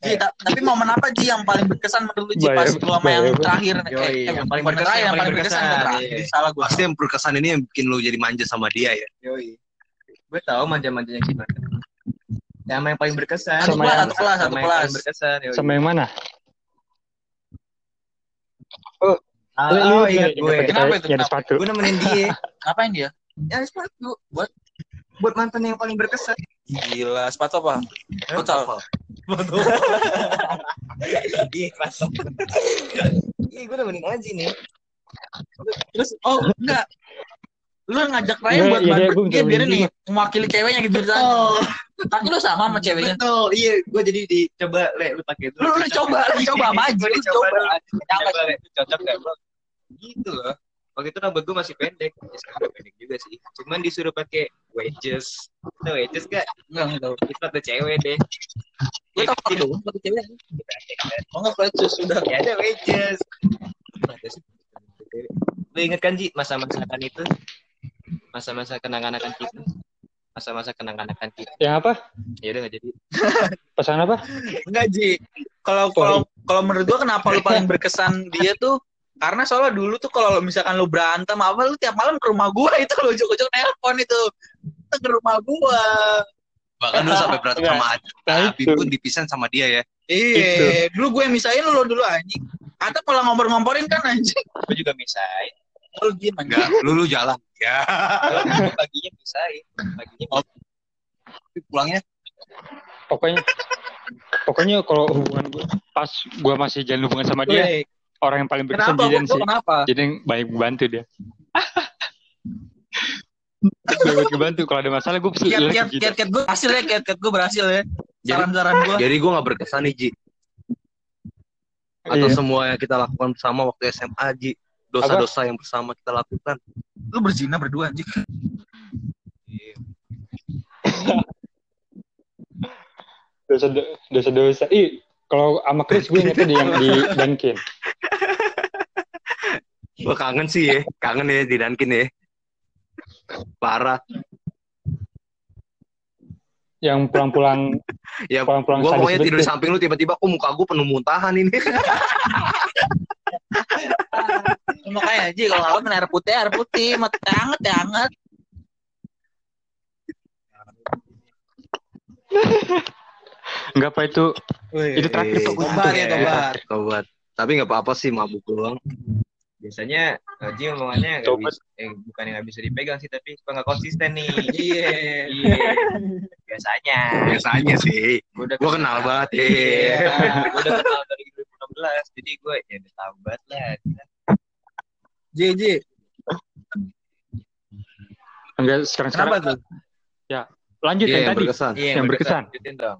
Ji, ta- tapi momen apa Ji yang paling berkesan menurut lu Ji pas lu sama yang terakhir Yoi, eh, eh, yang paling berkesan, yang paling berkesan yang terakhir. salah gua. Pasti yang berkesan ini yang bikin lu jadi manja sama dia ya. Yoi. Gue tahu manja-manjanya gimana. Sama yang paling berkesan. Satu Sama kelas, yang- satu kelas, satu Sama yang kelas. paling berkesan. yoi. Sama yang mana? Lu oh, ingat ingat- gue. Kenapa itu? Kenapa? sepatu. Gue nemenin dia. Ngapain dia? ya sepatu. Buat buat mantan yang paling berkesan. Gila, sepatu apa? Futsal. Iya, pas. Iya, gue nemenin Aji nih. Terus oh enggak. Lu ngajak Ryan Iya, buat iya, bantu dia biar nih mewakili ceweknya gitu. Oh, Tapi lu sama sama ceweknya. betul. Iya, gue jadi dicoba, Le, lu pakai itu. Lu lu coba, lu coba sama aja, lu coba. Coba, Le, cocok gak, bro? Gitu loh. Waktu itu rambut gue masih pendek. Ya, sekarang udah pendek juga sih. Cuman disuruh pakai wedges. Tau wedges gak? Enggak enggak tahu. Itu ada cewek deh. Gue tau itu, sepatu cewek. Oh enggak flatus sudah. Ya ada wedges. Ada sih. Lu inget kan Ji masa-masa kan itu? Masa-masa kenang-kanakan kita. Masa-masa kenang-kanakan kita. Yang apa? Ya udah gak jadi. Pasangan apa? Enggak Ji. Kalau kalau kalau menurut gua kenapa lu paling berkesan dia tuh karena soalnya dulu tuh kalau lu misalkan lu berantem apa lu tiap malam ke rumah gua itu lu ujuk-ujuk nelpon itu Itu ke rumah gua. Bahkan lu sampai berantem sama Tapi pun dipisahin sama dia ya. Iya, dulu gue yang misahin lu dulu anjing. Atau kalau ngompor-ngomporin kan anjing. Gue juga misain. Lu anjing. Enggak, lu lu jalan. Ya. Paginya misain. Paginya Oh. Tapi pulangnya Pokoknya pokoknya kalau hubungan gue pas gue masih jalan hubungan sama dia Weh, orang yang paling berkesan Kenapa? Sih. kenapa? Jadi yang banyak bantu dia. banyak bantu kalau ada masalah gue pasti Kiat lihat kiat kiat kiat gue berhasil ya, kiat kiat gue berhasil ya. Jadi- Saran-saran gue. jadi gue gak berkesan nih Ji. Atau Iya. semua yang kita lakukan bersama waktu SMA Ji. Dosa-dosa yang bersama kita lakukan. Lu berzina berdua anjing. dosa dosa dosa. Ih, kalau sama Chris gue ingetnya di yang di Dunkin. Gue kangen sih ya. Kangen ya di Dunkin ya. Parah. Yang pulang-pulang Ya, pulang-pulang gue pokoknya tidur di samping lu tiba-tiba kok muka gue penuh muntahan ini. Makanya aja kalau nggak apa air putih air putih, mati hangat ya hangat. Enggak apa itu itu terakhir kok gue Tobat ya Iya. tobat. Tobat. Tapi gak apa-apa sih mabuk doang. biasanya Aji omongannya nggak Coba. bisa, eh, bukan yang nggak bisa dipegang sih, tapi suka nggak konsisten nih. Iya. Iya. Biasanya. Biasanya sih. Gua udah Gua kenal banget. Iya. Iya. Gua udah kenal dari 2016, jadi gue ya udah tahu banget lah. JJ. Enggak sekarang Kenapa sekarang tuh? lanjut Iya, yang yang tadi. berkesan. Iya, Yang berkesan. Lanjutin dong.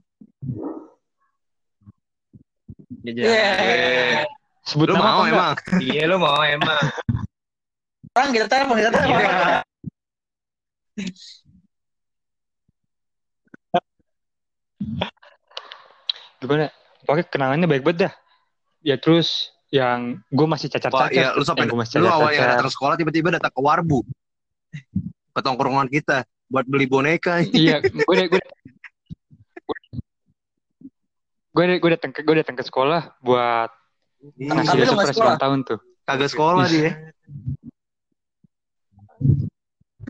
Ya, Iya. jangan. Sebut Lu nama mau emang? Iya lu mau emang. Orang kita telepon, kita telepon. Iya. Gimana? Pokoknya kenangannya baik banget dah. Ya terus yang gue masih cacat-cacat. ya lu sampai yang masih lu awalnya datang sekolah tiba-tiba datang ke warbu. Ke tongkrongan kita buat beli boneka. iya, gue gue gue gue datang ke gue datang ke sekolah buat Iya, ngasih Tapi surprise sekolah? ulang tahun tuh Kagak sekolah dia.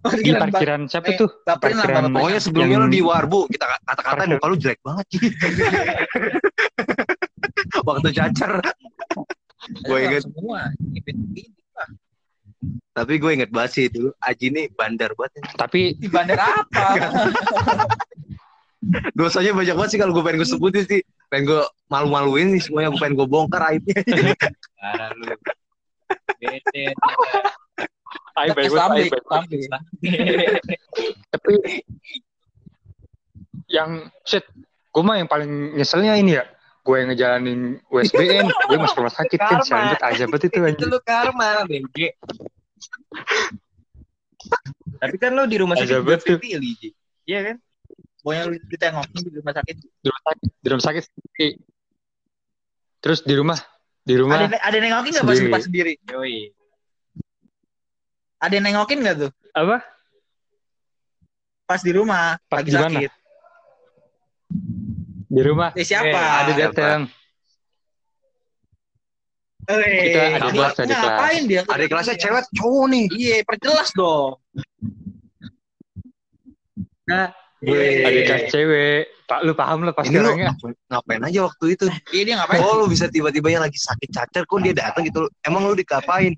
di parkiran siapa Eh, tuh lah Parkiran-. Pokoknya sebelumnya Yang- lu di warbu, kita kata-katain Parkir. muka lu jelek banget. Ci. Waktu cacar. Gue inget, semua. Tapi gue inget banget sih dulu. Aji ini bandar banget. tapi Di bandar apa? Dosanya banyak banget sih kalau gue pengen gue sebutin sih. Pengen gue malu-maluin nih semuanya. Gue pengen gue bongkar aibnya. Parah lu. Bete. aib aib banget. sampai. tapi yang shit gue mah yang paling nyeselnya ini ya gue yang ngejalanin USBN gue masuk rumah sakit kan sambut aja bet itu Itu anjir lu karma, BG. Tapi kan lu di rumah sakit betul. pilih. Iya kan? Pokoknya lu ditengokin di rumah sakit. di rumah sakit di rumah sakit terus di rumah di rumah Ada ada yang nengokin nggak pas Sendiri. pas sendiri? Yoi. Ada yang nengokin nggak tuh? apa Pas di rumah, Pas lagi sakit. Di rumah Eh siapa? Eh, ada datang Eh, Kita ada kelas, ada kelas. ngapain dia? Adik kelasnya cewek cowok nih. Iya, perjelas dong. nah Iya. ada kelas cewek pak lu paham lah pasti Ini lu orangnya ngapain, ngapain aja waktu itu? Iya dia ngapain? Oh lu bisa tiba-tibanya lagi sakit cacar kok dia datang gitu. Emang lu dikapain?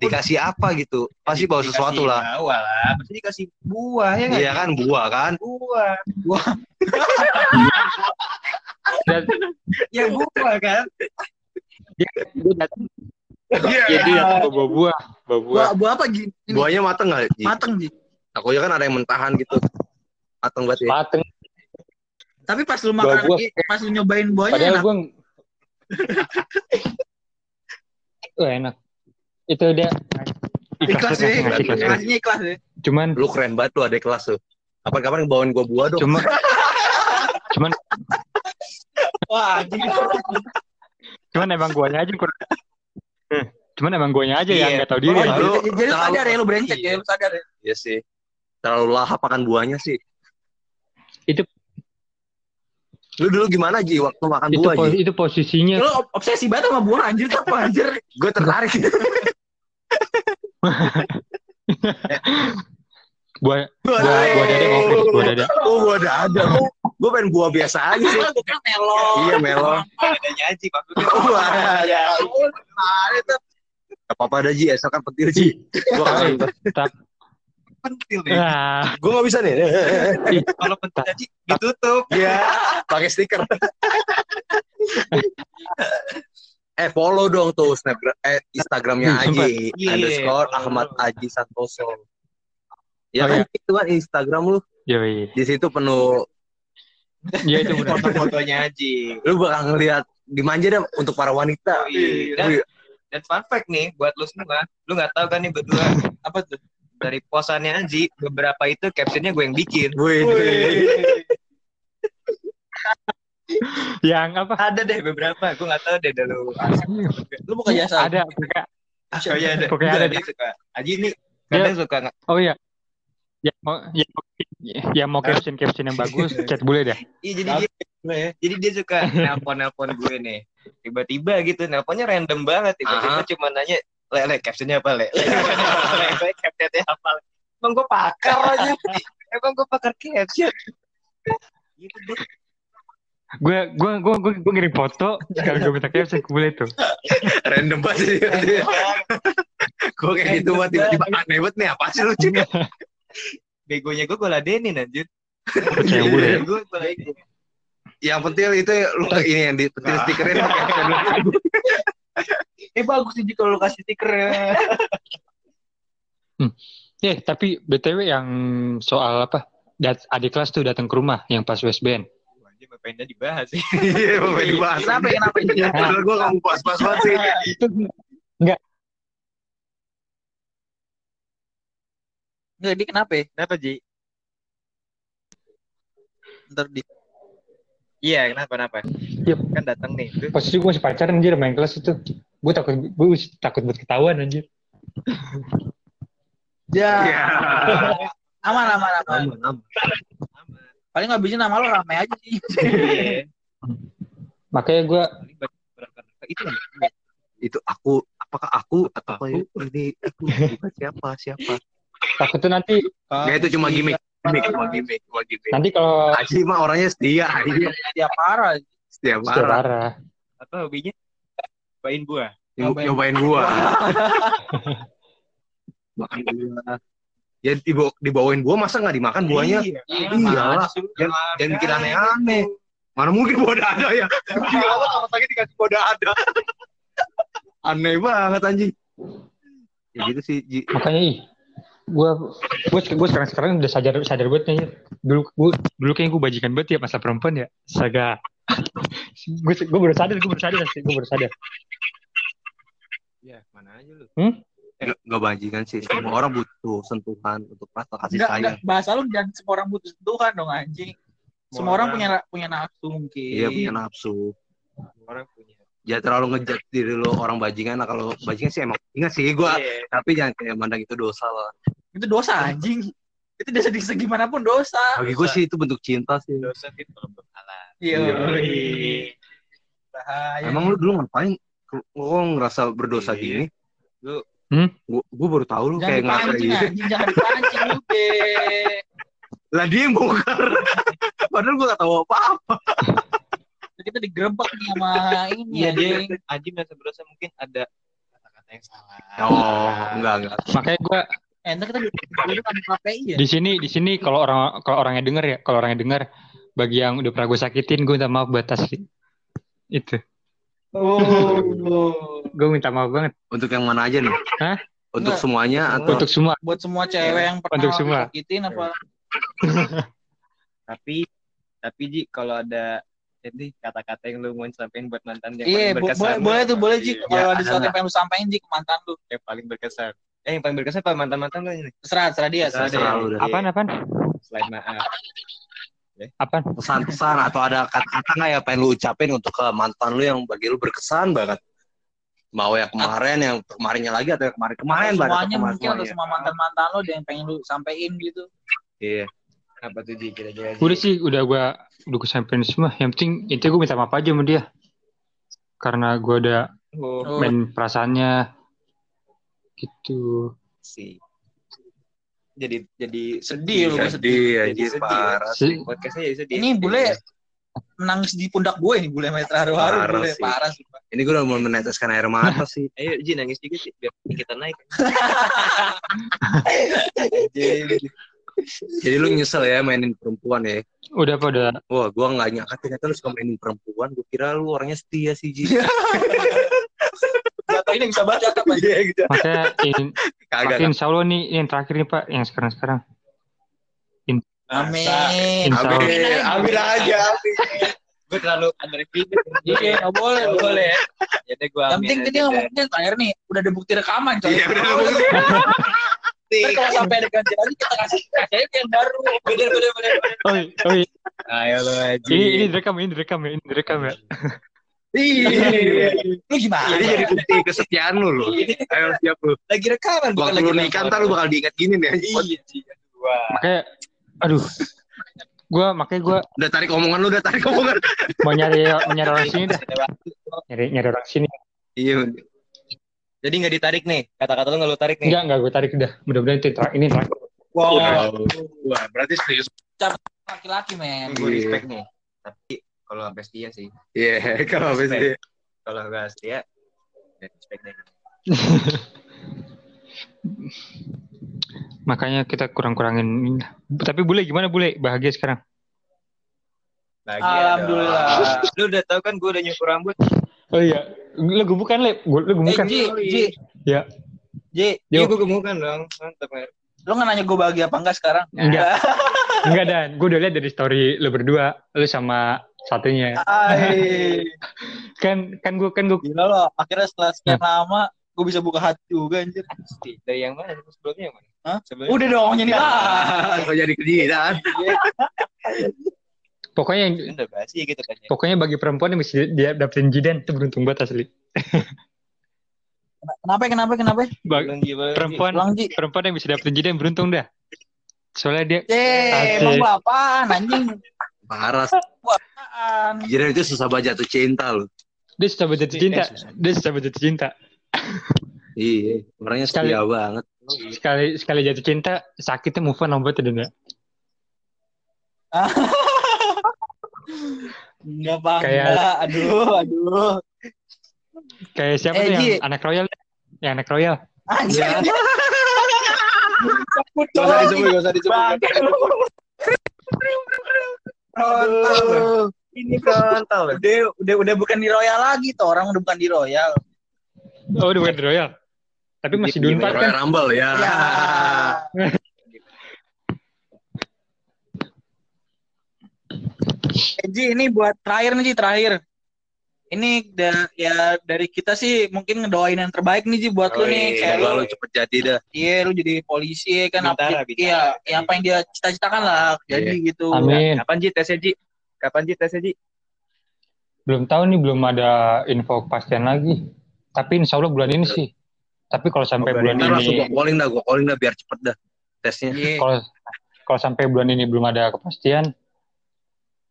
Dikasih apa gitu? Pasti bawa sesuatu lah. Bawa lah. Pasti dikasih buah ya nggak? Iya kan buah kan? Buah. dan Ya buah kan? dia datang Iya. ya, dia datang bawa buah bawa buah Buah, buah apa Ji? Ini Buahnya mateng nggak? Mateng Ji. Aku kan ada yang mentahan gitu. Mateng banget ya. mateng Tapi pas lu makan, buah. pas lu nyobain buahnya padahal enak. gue Wah enak itu dia Ikhlas banget ya, ngasih, ikhlas ikhlas ya. cuman Lu keren banget lu ada kelas tuh. Kapan-kapan bawain gua buah dong. cuma cuman Wah, anjing. cuman emang guanya aja kurang Eh, cuman emang guanya aja Iya. yang nggak tahu diri Oh, Lalu- jadi, jadi lu terlalu- sadar ya lu brengsek ya, lu sadar ya. Iya sih. Terlalu lahap makan buahnya sih. Itu- Lu dulu gimana Ji waktu makan itu buah po- Ji? itu posisinya Lu obsesi banget sama buah anjir apa anjir? Gue tertarik. buah buah buah dada mau Chris, buah dada oh buah dada. Gue pengen buah biasa aja sih. Bukan melon. Iya melon. Adanya aja maksudnya. Wah, ya. Gak apa-apa ada Ji, asalkan petir Ji. Gue Tap- Pentil nih. nah, gue gak bisa nih. Kalau pentil aja ditutup. Iya, pakai stiker. eh follow dong tuh snapgram eh Instagramnya. Aji Iya, underscore. Ahmad Aji Santoso. Ya Oh, kan iya. itu kan Instagram lu yoi di situ penuh ya itu benar Foto-fotonya aja. lu bakal ngeliat dimanja deh untuk para wanita. Dan, Wih, dan fun fact nih buat lu semua, lu nggak tahu kan nih berdua Apa tuh? dari posannya Anji beberapa itu captionnya gue yang bikin. wih, yang apa Ada deh beberapa, gue nggak tahu deh dulu. Lu buka jasa. ada pokoknya Oh iya ada. Pokoknya ada Dia suka. Aji nih Dia- kadang suka nggak oh iya yang mau yang, yang mau caption caption yang bagus chat boleh dah Iya jadi dia jadi dia suka nelpon nelpon gue nih. Tiba-tiba gitu nelponnya random banget. Tiba-tiba Aha. cuma nanya le le captionnya apa le? Le, captionnya apa, le? Emang gue pakar aja. Emang gue pakar caption. Gitu deh. gue gue gue gue, gue ngirim foto sekali gue minta caption boleh tuh random banget sih. Gue kayak gitu banget tiba-tiba aneh banget nih apa sih lucu Begonya gue gue ladenin anjir. Percaya bule. ya? Gue gue ladenin. Yang pentil itu lu ini yang di pentil Nah. stikerin. Eh bagus sih kalau lu kasih stiker ya. Eh, tapi BTW yang soal apa? Dat adik kelas tuh datang ke rumah yang pas USBN. Anjir pengennya dibahas sih. Iya, mau dibahas. Kenapa kenapa Padahal gue gak mau pas-pas banget sih. Enggak, dia kenapa ya? Kenapa Ji? Ntar di Iya, kenapa kenapa? Iya. Kan datang nih. Tuh. Posisi gue masih pacaran anjir main kelas itu. Gue takut gue takut buat ketahuan anjir. Ya. Iya. Aman, aman, aman. Aman, aman. Paling ngabisin nama lo rame aja sih. Iya. Makanya gue Itu. Itu aku, apakah aku atau apa ini aku bukan siapa siapa? takutnya nanti Ya itu cuma gimmick, gimmick, cuma gimmick, cuma gimmick. nanti kalau Aji mah orangnya setia, Aji Dia parah. setia parah. parah. Apa hobinya? Bain buah. Nyob- Nyobain gua. Makan gua. Ya dibawa, dibawain gua masa nggak dimakan buahnya? Iya. Iyalah. Jangan, jangan bikin aneh-aneh. Mana mungkin buah dada ya? Gila sama lagi dikasih buah dada. Aneh banget anjing. Ya gitu sih. Makanya ih gue gue gue sekarang sekarang udah sadar sadar banget nih dulu gue dulu kayaknya gue bajikan banget ya masa perempuan ya saga gue gue baru sadar gue baru sadar gue baru sadar Ya, mana aja lu. Nggak, nggak bajingan sih. Semua orang butuh sentuhan untuk rasa kasih sayang. enggak. Bahasa lu jangan semua orang butuh sentuhan dong anjing. Semua orang punya punya nafsu mungkin. Iya punya nafsu. Orang punya. Jangan terlalu ngejat diri lo orang bajingan. Nah kalau bajingan sih emang ingat sih gua. Iya. Tapi jangan kayak mandang itu dosa lah. Itu dosa anjing. Itu dosa di segi mana pun dosa. Bagi gue sih itu bentuk cinta sih. Dosa fit kalau berhalal. Iya. Iya. Bahaya. Emang lu dulu ngapain? Lo ngerasa berdosa Iya. gini? Lu- Hmm? Gua, gua baru tahu lu jangan kayak ngerasa dipancing gitu. anjing, jangan dipancing lu, Be. Lah dia yang bongkar. Padahal gua gak tahu apa-apa. Kita digerebek nih sama ini Iya dia anjing. Aji merasa berdosa mungkin ada kata-kata yang salah. Oh, enggak enggak. makanya gue Eh, ntar kita duduk sama KPI ya. di sini di sini kalau orang kalau orangnya denger ya kalau orangnya denger bagi yang udah pernah gue sakitin gue minta maaf batas itu Oh. gue minta maaf banget Untuk yang mana aja nih? Hah? Untuk Enggak. semuanya atau untuk semua Buat semua cewek yang pernah Untuk semua. sakitin apa? Tapi tapi Ji kalau ada jadi kata-kata yang lu mau sampaikan buat mantan yang Iya, paling berkesan. boleh, boleh tuh, boleh Ji. Iya, Kalau ada sesuatu yang pengen lu sampein Ji ke mantan lu. yang paling berkesan. Eh yang paling berkesan apa mantan-mantan lu ini? Terserah, terserah dia. Terserah Terserah Terserah dia. lu apaan apaan Selain maaf. apaan Pesan-pesan atau ada kata-kata nggak ya pengen lu ucapin untuk ke mantan lu yang bagi lu berkesan banget? Mau yang kemarin, yang kemarinnya lagi atau yang kemarin-kemarin banget? Semuanya Kemarin mungkin atau semua mantan-mantan lo ada yang pengen lu sampein gitu. Iya. Apa tuh Ji kira-kira? Udah sih udah gue udah gue sampein semua yang penting itu gue minta maaf aja sama dia karena gue udah Oh, main perasaannya gitu sih. Jadi jadi Sedih lu, Jadi Sedih, sedih. parah. Si- Podcastnya jadi sedih. ini bule menangis di pundak gue ini bule meter haru-haru Parah bule sih. parah sih. Pak. Ini gue udah mau meneteskan air mata sih. Ayo Ji nangis juga sih biar kita naik. Jadi lu nyesel ya mainin perempuan ya? udah apa udah Wah, gua nggak nyangka ternyata lu suka mainin perempuan. Gue kira lu orangnya setia sih, Ji. Gak tau ini bisa baca apa Iya, gitu. makanya in, Kagak. insya Allah nih yang terakhir nih pak yang sekarang sekarang Amin. Insya Allah. Amin, amin aja. Gue terlalu underrated. Iya, nggak boleh, nggak boleh. Ya deh gue Yang penting dia ngomongnya terakhir nih, udah ada bukti rekaman coy. Iya, udah ada bukti. Ntar kalau sampai ada ganti lagi kita kasih kasih aja yang baru. Bener bener bener. oh, iya, oh iya. Ayo lo Aji. ini ini direkam ini direkam ya ini direkam ya Iya. Lu gimana? Jadi jadi bukti kesetiaan lu lu. Ayo siap lu. lagi rekaman bukan lagi lu nikah ntar lu bakal diingat gini nih. Iya makanya aduh gue makanya gue Udah tarik omongan lu, udah tarik omongan. mau nyari mau nyari orang sini dah nyari nyari orang sini Iya. Jadi nggak ditarik nih. Kata-kata lu nggak lu tarik nih. enggak enggak gue tarik udah mudah-mudahan itu terakhir ini terakhir Wow. Wah, berarti serius. Laki-laki men. Gue respect nih. Tapi kalau sampai setia sih. Iya, kalau habis Respect. dia. Kalau nggak setia, ya respect deh. Makanya kita kurang-kurangin. Tapi bule gimana bule? Bahagia sekarang? Bahagia Alhamdulillah. dong. Lu udah tahu kan gue udah nyukur rambut. Oh iya, lu gemukan le, Gua- lu Eh, gemukan. Ji, Ji. Ya. Ji, Iya Yo. gue gemukan dong. Mantap ya. lu nggak nanya gue bahagia apa enggak sekarang? Enggak, enggak dan gue udah lihat dari story lu berdua, lu sama satunya. Ay, Kan kan gue kan gue gila lo. Akhirnya setelah sekian lama, gue bisa buka hati juga anjir. Dari yang mana? Sebelumnya yang mana? Hah? Sebelumnya. Udah dong, nyanyi lah. Kok jadi kejidan? pokoknya yang Udah basi gitu kan ya. pokoknya bagi perempuan yang bisa dia dapetin jidan itu beruntung banget asli. Kenapa, kenapa, kenapa? Ba- gila. perempuan perempuan yang bisa dapetin jidan beruntung dah. Soalnya dia Eh, emang lu apaan, anjing? Parah. Apaan? Jidan itu susah banget jatuh cinta loh. dia sudah jatuh cinta, susah. dia sudah jatuh cinta. Iya, orangnya Sekali- setia banget. Sekali sekali jatuh cinta sakitnya move on obat udah enggak. Enggak, Bang. Kayak-. Aduh, aduh. Kayak siapa Eh, tuh yang anak royal? Yang anak royal. Anjing. Sebut Gak usah dong. disebut, gak usah disebut. Bang. Aduh. Ini kontol. Udah, udah, udah bukan di Royal lagi tuh orang udah bukan di Royal. Oh, udah bukan di royal. Tapi masih? Dunpar Royal kan? Rumble ya. Ya. Ji, ini buat terakhir nih Ji, terakhir. Ini da- ya dari kita sih mungkin ngedoain yang terbaik nih Ji buat lu nih. Kayak lu, lu cepet jadi dah. iya lu jadi polisi ya kan Bintara, apa, bintara. iya, ya apa yang dia cita-citakan lah jadi gitu. Amin. Kapan Ji tesnya Ji? Kapan Ji tesnya Ji? Belum tahu nih, belum ada info kepastian lagi. Tapi insya Allah bulan ini sih. Tapi kalau sampai Oh, bulan bulan Ntar langsung ini, gua calling dah, gua calling dah biar cepet dah tesnya. Iya. kalau kalau sampai bulan ini belum ada kepastian,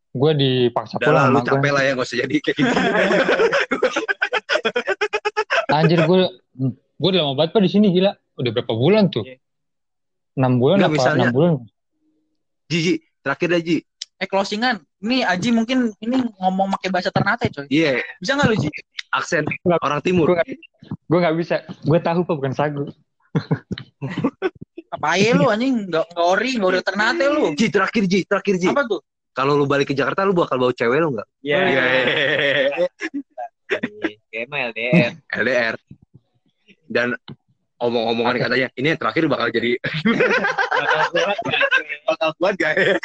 gue dipaksa Udah lah, pulang lu sama capek gue. lah ya, gak usah jadi kayak gitu. Anjir gue, gue udah lama banget pak di sini gila. Udah berapa bulan tuh? Iya. Enam bulan Nggak, apa? misalnya- Enam bulan? Ji, Ji, terakhir Ji. Eh closingan. Ini Aji mungkin ini ngomong pakai bahasa Ternate coy. Iya, Bisa nggak lu Ji? aksen Nggak. orang timur. Gue nggak, bisa. Gue tahu pak bukan sagu. Apa aja lu anjing? Nggak nggak ori, nggak ori Ternate lu. Ji, terakhir Ji, terakhir Ji. Apa tuh? Kalau lu balik ke Jakarta, lu bakal bawa cewek lu nggak? Iya. Kayak mah LDR. LDR. Dan omong-omongan katanya, ini yang terakhir bakal jadi bakal kuat gak ya?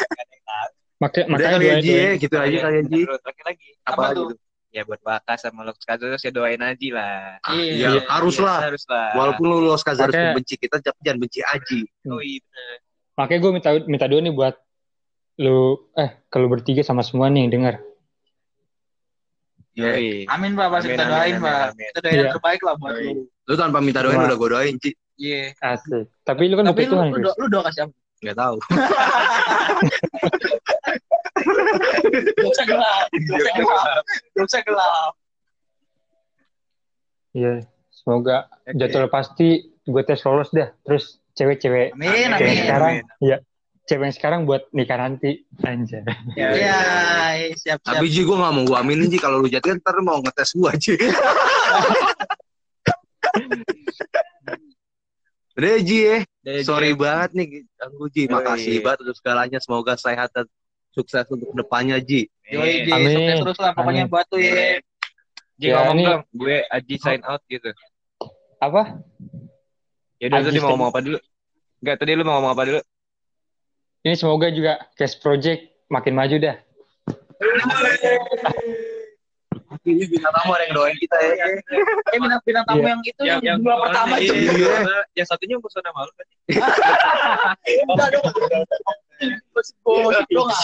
Makanya, Udah makanya kali ya doain- Ji, ya, gitu aja kali ya Ji. Terus terakhir lagi. Apa Apa tuh? Ya buat Bakas sama Lux Kazos ya doain aja lah. Ya, harus Iya, lah. Harus lah. Walaupun lu los harus Makanya- benci kita, tapi jangan benci Aji. Oh, iya, bener. Makanya gue minta minta doa nih buat lu eh kalau bertiga sama semua nih yang denger. Ya. Amin Pak, pasti Amin, kita amin, doain amin, Pak. amin. Kita doain yang Iya. terbaik lah buat Yoi. lu. lu tanpa minta doain udah gue doain, Ci. Iya. Asik. Tapi lu kan Tapi lu, Tuhan, lu, lu doa kasih apa? Gak tahu. Dosa gelap. Dosa gelap. Dosa gelap. Iya. Semoga jadwal pasti gue tes lolos dah. Terus cewek-cewek Amin, amin. sekarang, iya. Cewek yang sekarang buat nikah nanti. Anjay. Ya, Iya, siap siap. Tapi Ji, gue gak mau gue aminin, Ji. Kalau lu jadi kan ntar mau ngetes gue, Ji. Udah, Ji, ya. Sorry banget nih, ganggu, Ji. Makasih banget untuk segalanya. Semoga sehat dan sukses untuk ke depannya, Ji. Yoi, Ji, Amin. sukses terus lah pokoknya Amin. buat tuh ya. Ji Ya, ngomong ini- dong, gue Aji sign out gitu. Apa? Ya udah tadi mau ngomong apa dulu? Enggak, tadi lu mau ngomong apa dulu? Ini semoga juga cash project makin maju dah. Ini bintang tamu ada yang doain kita, ya. Eh bintang bintang tamu Iya. yang itu yang, dua pertama itu. iya. Yang satunya musuh nama lu kan? Enggak dong.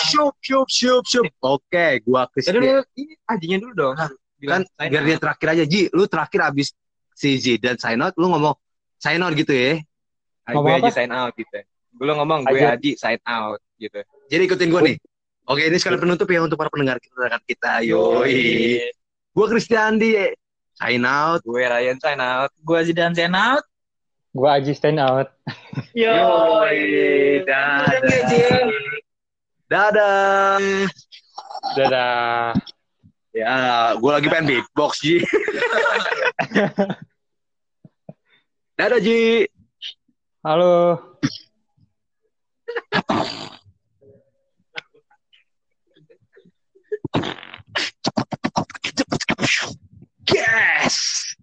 Syup, syup, syup, syup. Oke, gua Christian. lu ini Ajinya dulu dong. kan sign biar dia terakhir aja Ji lu terakhir abis si Zidane sign out lu ngomong sign out gitu ya Ngomong gue apa? Aji sign out gitu. Lu ngomong gue Aji. Aji sign out gitu. jadi ikutin gue nih oke ini sekalian penutup ya untuk para pendengar kita kita yoi gue Christian di sign out Gue Ryan sign out. Gua Zidan Zenat. Gua Aji stand out. Yoi, dadah. dadah Dadah. ya gue lagi pengen beatbox Ji dadah Ji Halo. yes!